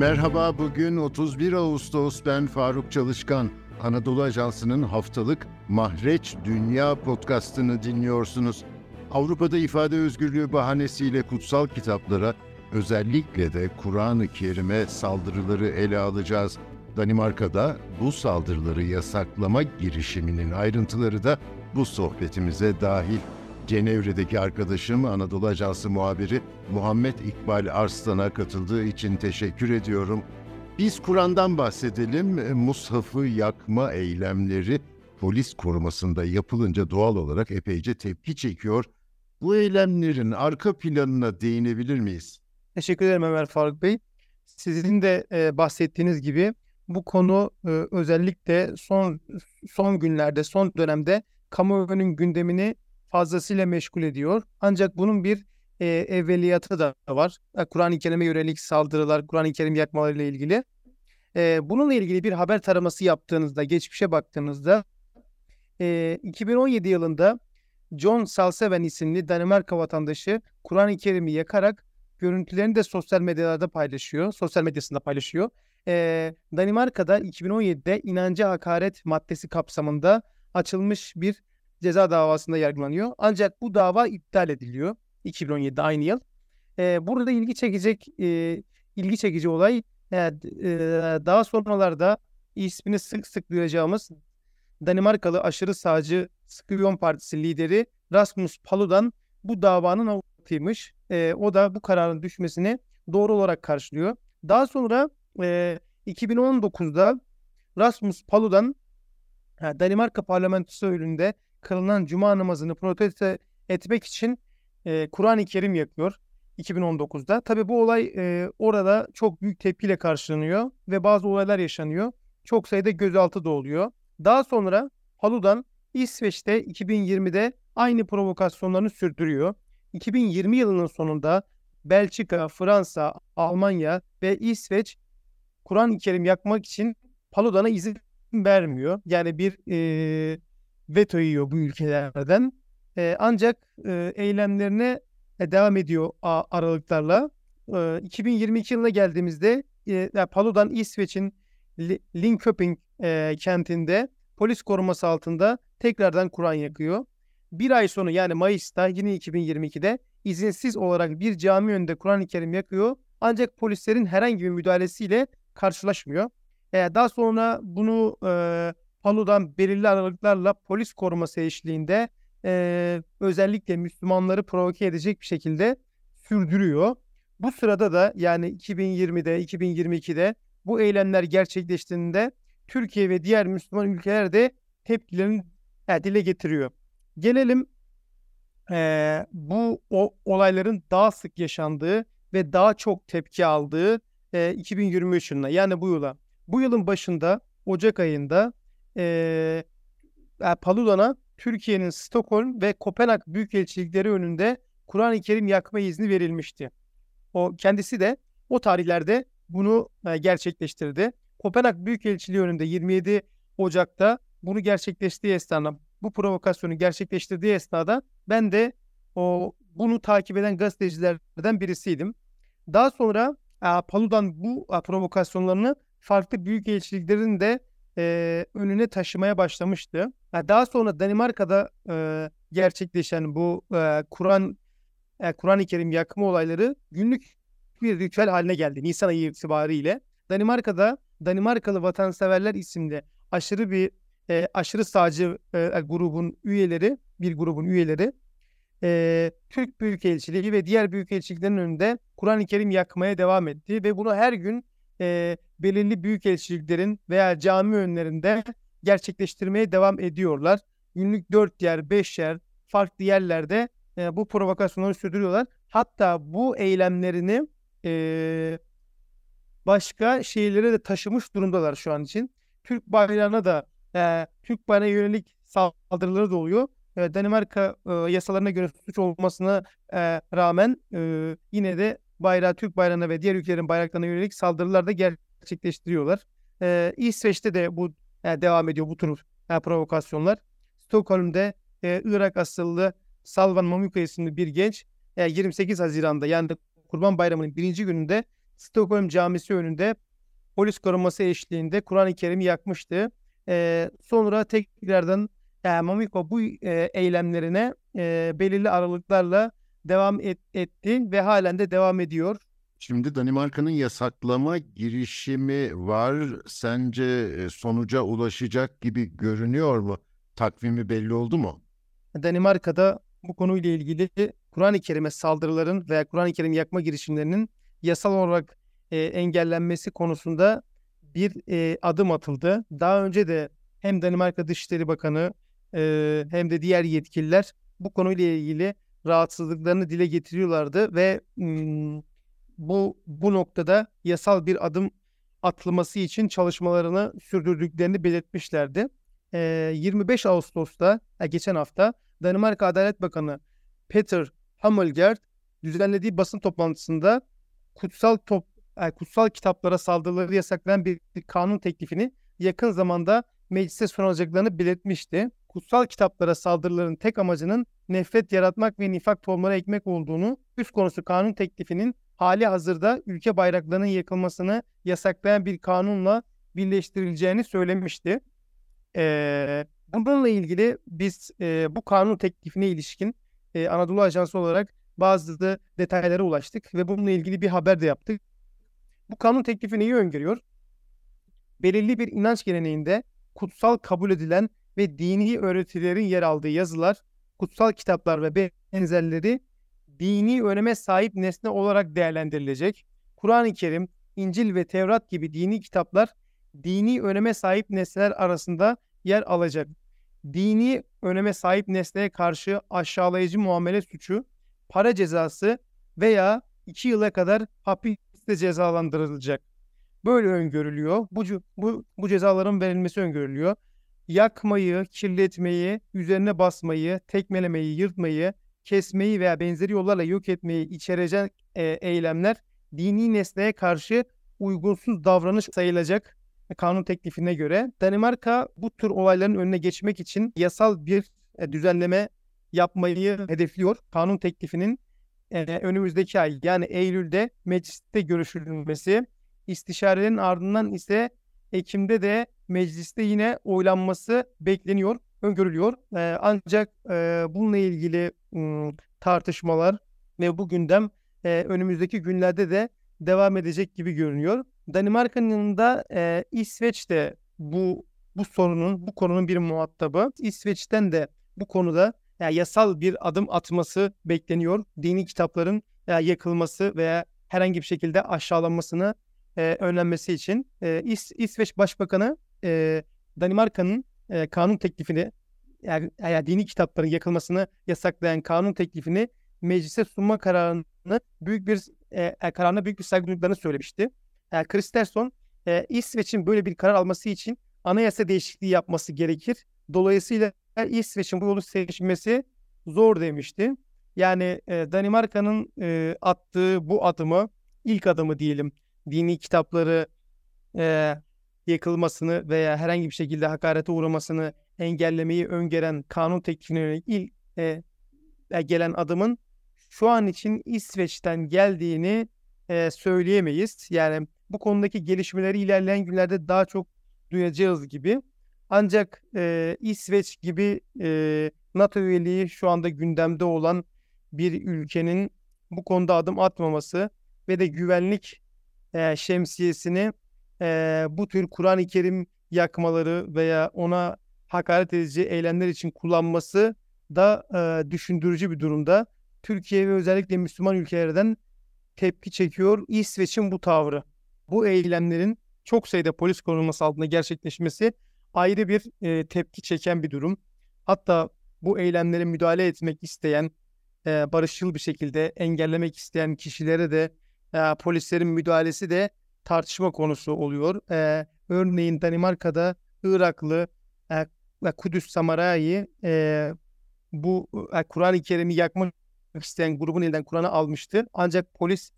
Merhaba, bugün 31 Ağustos. Ben Faruk Çalışkan. Anadolu Ajansı'nın haftalık Mahreç Dünya podcastını dinliyorsunuz. Avrupa'da ifade özgürlüğü bahanesiyle kutsal kitaplara, özellikle de Kur'an-ı Kerim'e saldırıları ele alacağız. Danimarka'da bu saldırıları yasaklama girişiminin ayrıntıları da bu sohbetimize dahil. Cenevre'deki arkadaşım Anadolu Ajansı muhabiri Muhammed İkbal Arslan'a katıldığı için teşekkür ediyorum. Biz Kur'an'dan bahsedelim. Mushaf'ı yakma eylemleri polis korumasında yapılınca doğal olarak epeyce tepki çekiyor. Bu eylemlerin arka planına değinebilir miyiz? Teşekkür ederim Ömer Faruk Bey. Sizin de e, bahsettiğiniz gibi bu konu e, özellikle son son günlerde, son dönemde kamuoyunun gündemini fazlasıyla meşgul ediyor. Ancak bunun bir e, evveliyatı da var. E, Kur'an-ı Kerim'e yönelik saldırılar, Kur'an-ı Kerim yakmalarıyla ilgili. E, bununla ilgili bir haber taraması yaptığınızda, geçmişe baktığınızda e, 2017 yılında John Salseven isimli Danimarka vatandaşı Kur'an-ı Kerim'i yakarak görüntülerini de sosyal medyalarda paylaşıyor. Sosyal medyasında paylaşıyor. E, Danimarka'da 2017'de inancı hakaret maddesi kapsamında açılmış bir ceza davasında yargılanıyor. Ancak bu dava iptal ediliyor 2017'de aynı yıl. E, burada ilgi çekecek e, ilgi çekici olay e, e, daha sonralarda ismini sık sık duyacağımız Danimarkalı aşırı sağcı Skyon Partisi lideri Rasmus Paludan bu davanın avukatıymış. E, o da bu kararın düşmesini doğru olarak karşılıyor. Daha sonra e, 2019'da Rasmus Paludan Danimarka parlamentosu önünde kılınan cuma namazını protesto etmek için e, Kur'an-ı Kerim yakıyor 2019'da. Tabi bu olay e, orada çok büyük tepkiyle karşılanıyor ve bazı olaylar yaşanıyor. Çok sayıda gözaltı da oluyor. Daha sonra Paludan İsveç'te 2020'de aynı provokasyonlarını sürdürüyor. 2020 yılının sonunda Belçika, Fransa, Almanya ve İsveç Kur'an-ı Kerim yakmak için Paludan'a izin vermiyor. Yani bir e, veto yiyor bu ülkelerden. E, ancak e, eylemlerine e, devam ediyor a, aralıklarla. E, 2022 yılına geldiğimizde e, Paludan İsveç'in Linköping e, kentinde polis koruması altında tekrardan Kur'an yakıyor. Bir ay sonra yani Mayıs'ta yine 2022'de izinsiz olarak bir cami önünde Kur'an-ı Kerim yakıyor. Ancak polislerin herhangi bir müdahalesiyle karşılaşmıyor. E, daha sonra bunu e, Palu'dan belirli aralıklarla polis koruması eşliğinde e, özellikle Müslümanları provoke edecek bir şekilde sürdürüyor. Bu sırada da yani 2020'de, 2022'de bu eylemler gerçekleştiğinde Türkiye ve diğer Müslüman ülkeler de tepkilerini e, dile getiriyor. Gelelim e, bu o, olayların daha sık yaşandığı ve daha çok tepki aldığı e, 2023 yılına yani bu yıla. Bu yılın başında Ocak ayında e, Paludan'a Türkiye'nin Stockholm ve Kopenhag büyükelçilikleri önünde Kur'an-ı Kerim yakma izni verilmişti. O kendisi de o tarihlerde bunu e, gerçekleştirdi. Kopenhag Büyükelçiliği önünde 27 Ocak'ta bunu gerçekleştiği esnada bu provokasyonu gerçekleştirdiği esnada ben de o bunu takip eden gazetecilerden birisiydim. Daha sonra e, Paludan bu e, provokasyonlarını farklı büyükelçiliklerin de e, önüne taşımaya başlamıştı. Yani daha sonra Danimarka'da e, gerçekleşen bu e, Kur'an e, Kur'an-ı Kerim yakma olayları günlük bir ritüel haline geldi Nisan ayı itibariyle. Danimarka'da Danimarkalı Vatanseverler isimli aşırı bir e, aşırı sağcı e, grubun üyeleri, bir grubun üyeleri e, Türk Büyükelçiliği ve diğer büyükelçiliklerin önünde Kur'an-ı Kerim yakmaya devam etti ve bunu her gün e, belirli büyükelçiliklerin veya cami önlerinde gerçekleştirmeye devam ediyorlar. Günlük 4 yer, 5 yer farklı yerlerde e, bu provokasyonları sürdürüyorlar. Hatta bu eylemlerini e, başka şehirlere de taşımış durumdalar şu an için. Türk bayrağına da e, Türk bayrağına yönelik saldırıları da oluyor. E, Danimarka e, yasalarına göre suç olmasına e, rağmen e, yine de bayrağı Türk bayrağına ve diğer ülkelerin bayraklarına yönelik saldırılar da gerçekleştiriyorlar. E, İsveç'te de bu e, devam ediyor bu tür e, provokasyonlar. Stockholm'de e, Irak asıllı Salvan Mamuka isimli bir genç e, 28 Haziran'da yani Kurban Bayramı'nın birinci gününde Stockholm Camisi önünde polis koruması eşliğinde Kur'an-ı Kerim'i yakmıştı. E, sonra tekrardan yani Mamiko bu e, eylemlerine e, belirli aralıklarla devam et, etti ve halen de devam ediyor. Şimdi Danimarka'nın yasaklama girişimi var. Sence e, sonuca ulaşacak gibi görünüyor mu? Takvimi belli oldu mu? Danimarka'da bu konuyla ilgili Kur'an-ı Kerim'e saldırıların veya Kur'an-ı Kerim yakma girişimlerinin yasal olarak e, engellenmesi konusunda bir e, adım atıldı. Daha önce de hem Danimarka Dışişleri Bakanı e, hem de diğer yetkililer bu konuyla ilgili rahatsızlıklarını dile getiriyorlardı ve bu bu noktada yasal bir adım atılması için çalışmalarını sürdürdüklerini belirtmişlerdi. E, 25 Ağustos'ta geçen hafta Danimarka Adalet Bakanı Peter Hammelgard düzenlediği basın toplantısında kutsal top kutsal kitaplara saldırıları yasaklayan bir, bir kanun teklifini yakın zamanda meclise sunulacaklarını belirtmişti. Kutsal kitaplara saldırıların tek amacının nefret yaratmak ve nifak tohumları ekmek olduğunu, üst konusu kanun teklifinin hali hazırda ülke bayraklarının yakılmasını yasaklayan bir kanunla birleştirileceğini söylemişti. Ee, bununla ilgili biz e, bu kanun teklifine ilişkin e, Anadolu Ajansı olarak bazı da detaylara ulaştık ve bununla ilgili bir haber de yaptık. Bu kanun teklifi neyi öngörüyor? Belirli bir inanç geleneğinde kutsal kabul edilen ve dini öğretilerin yer aldığı yazılar, kutsal kitaplar ve benzerleri dini öneme sahip nesne olarak değerlendirilecek. Kur'an-ı Kerim, İncil ve Tevrat gibi dini kitaplar dini öneme sahip nesneler arasında yer alacak. Dini öneme sahip nesneye karşı aşağılayıcı muamele suçu, para cezası veya 2 yıla kadar hapiste cezalandırılacak. Böyle öngörülüyor. Bu, bu, bu cezaların verilmesi öngörülüyor. Yakmayı, kirletmeyi, üzerine basmayı, tekmelemeyi, yırtmayı, kesmeyi veya benzeri yollarla yok etmeyi içerecek e, eylemler dini nesneye karşı uygunsuz davranış sayılacak kanun teklifine göre. Danimarka bu tür olayların önüne geçmek için yasal bir e, düzenleme yapmayı hedefliyor. Kanun teklifinin e, önümüzdeki ay yani Eylül'de mecliste görüşülmesi, istişarelerin ardından ise Ekim'de de mecliste yine oylanması bekleniyor, öngörülüyor. E, ancak e, bununla ilgili m, tartışmalar ve bu gündem e, önümüzdeki günlerde de devam edecek gibi görünüyor. Danimarka'nın yanında e, İsveç bu bu sorunun, bu konunun bir muhatabı. İsveç'ten de bu konuda yani yasal bir adım atması bekleniyor. Dini kitapların yani yakılması veya herhangi bir şekilde aşağılanmasını e, önlenmesi için e, İs, İsveç Başbakanı e, Danimarka'nın e, kanun teklifini yani, yani dini kitapların yakılmasını yasaklayan kanun teklifini meclise sunma kararını büyük bir e, e kararına büyük bir saygı duyduklarını söylemişti. Yani Kristersson e, İsveç'in böyle bir karar alması için anayasa değişikliği yapması gerekir. Dolayısıyla İsveç'in bu yolu seçmesi zor demişti. Yani e, Danimarka'nın e, attığı bu adımı, ilk adımı diyelim, dini kitapları e, yakılmasını veya herhangi bir şekilde hakarete uğramasını engellemeyi öngören kanun teklifine ilk e, gelen adımın şu an için İsveç'ten geldiğini e, söyleyemeyiz. Yani bu konudaki gelişmeleri ilerleyen günlerde daha çok duyacağız gibi. Ancak e, İsveç gibi e, NATO üyeliği şu anda gündemde olan bir ülkenin bu konuda adım atmaması ve de güvenlik e, şemsiyesini e, bu tür Kur'an-ı Kerim yakmaları veya ona hakaret edici eylemler için kullanması da e, düşündürücü bir durumda. Türkiye ve özellikle Müslüman ülkelerden tepki çekiyor İsveç'in bu tavrı. Bu eylemlerin çok sayıda polis koruması altında gerçekleşmesi ayrı bir e, tepki çeken bir durum. Hatta bu eylemlere müdahale etmek isteyen, e, barışçıl bir şekilde engellemek isteyen kişilere de e, polislerin müdahalesi de tartışma konusu oluyor. E, örneğin Danimarka'da Iraklı e, Kudüs Samarayı e, bu e, Kur'an-ı Kerim'i yakmak isteyen grubun elinden Kur'an'ı almıştı. Ancak polis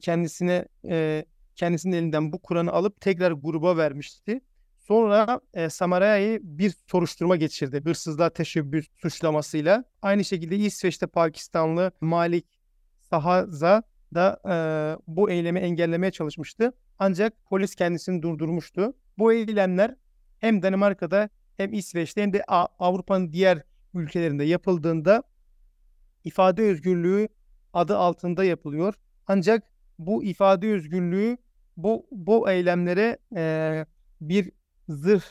kendisine e, kendisinin elinden bu Kur'an'ı alıp tekrar gruba vermişti. Sonra e, Samara'yı bir soruşturma geçirdi. Hırsızlığa teşebbüs suçlamasıyla. Aynı şekilde İsveç'te Pakistanlı Malik Sahaza da e, bu eylemi engellemeye çalışmıştı. Ancak polis kendisini durdurmuştu. Bu eylemler hem Danimarka'da hem İsveç'te hem de Avrupa'nın diğer ülkelerinde yapıldığında ifade özgürlüğü adı altında yapılıyor. Ancak bu ifade özgürlüğü bu bu eylemlere e, bir zırh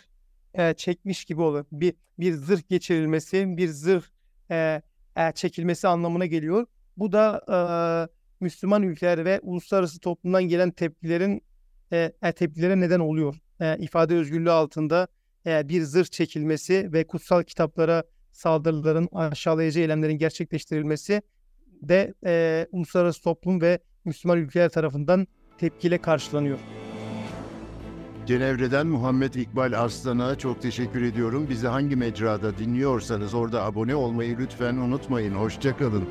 e, çekmiş gibi oluyor. Bir bir zırh geçirilmesi, bir zırh e, e, çekilmesi anlamına geliyor. Bu da e, Müslüman ülkeler ve uluslararası toplumdan gelen tepkilerin e, e, tepkilere neden oluyor. E, ifade özgürlüğü altında e, bir zırh çekilmesi ve kutsal kitaplara saldırıların, aşağılayıcı eylemlerin gerçekleştirilmesi de e, uluslararası toplum ve Müslüman ülkeler tarafından tepkiyle karşılanıyor. Cenevre'den Muhammed İkbal Arslan'a çok teşekkür ediyorum. Bizi hangi mecrada dinliyorsanız orada abone olmayı lütfen unutmayın. Hoşçakalın.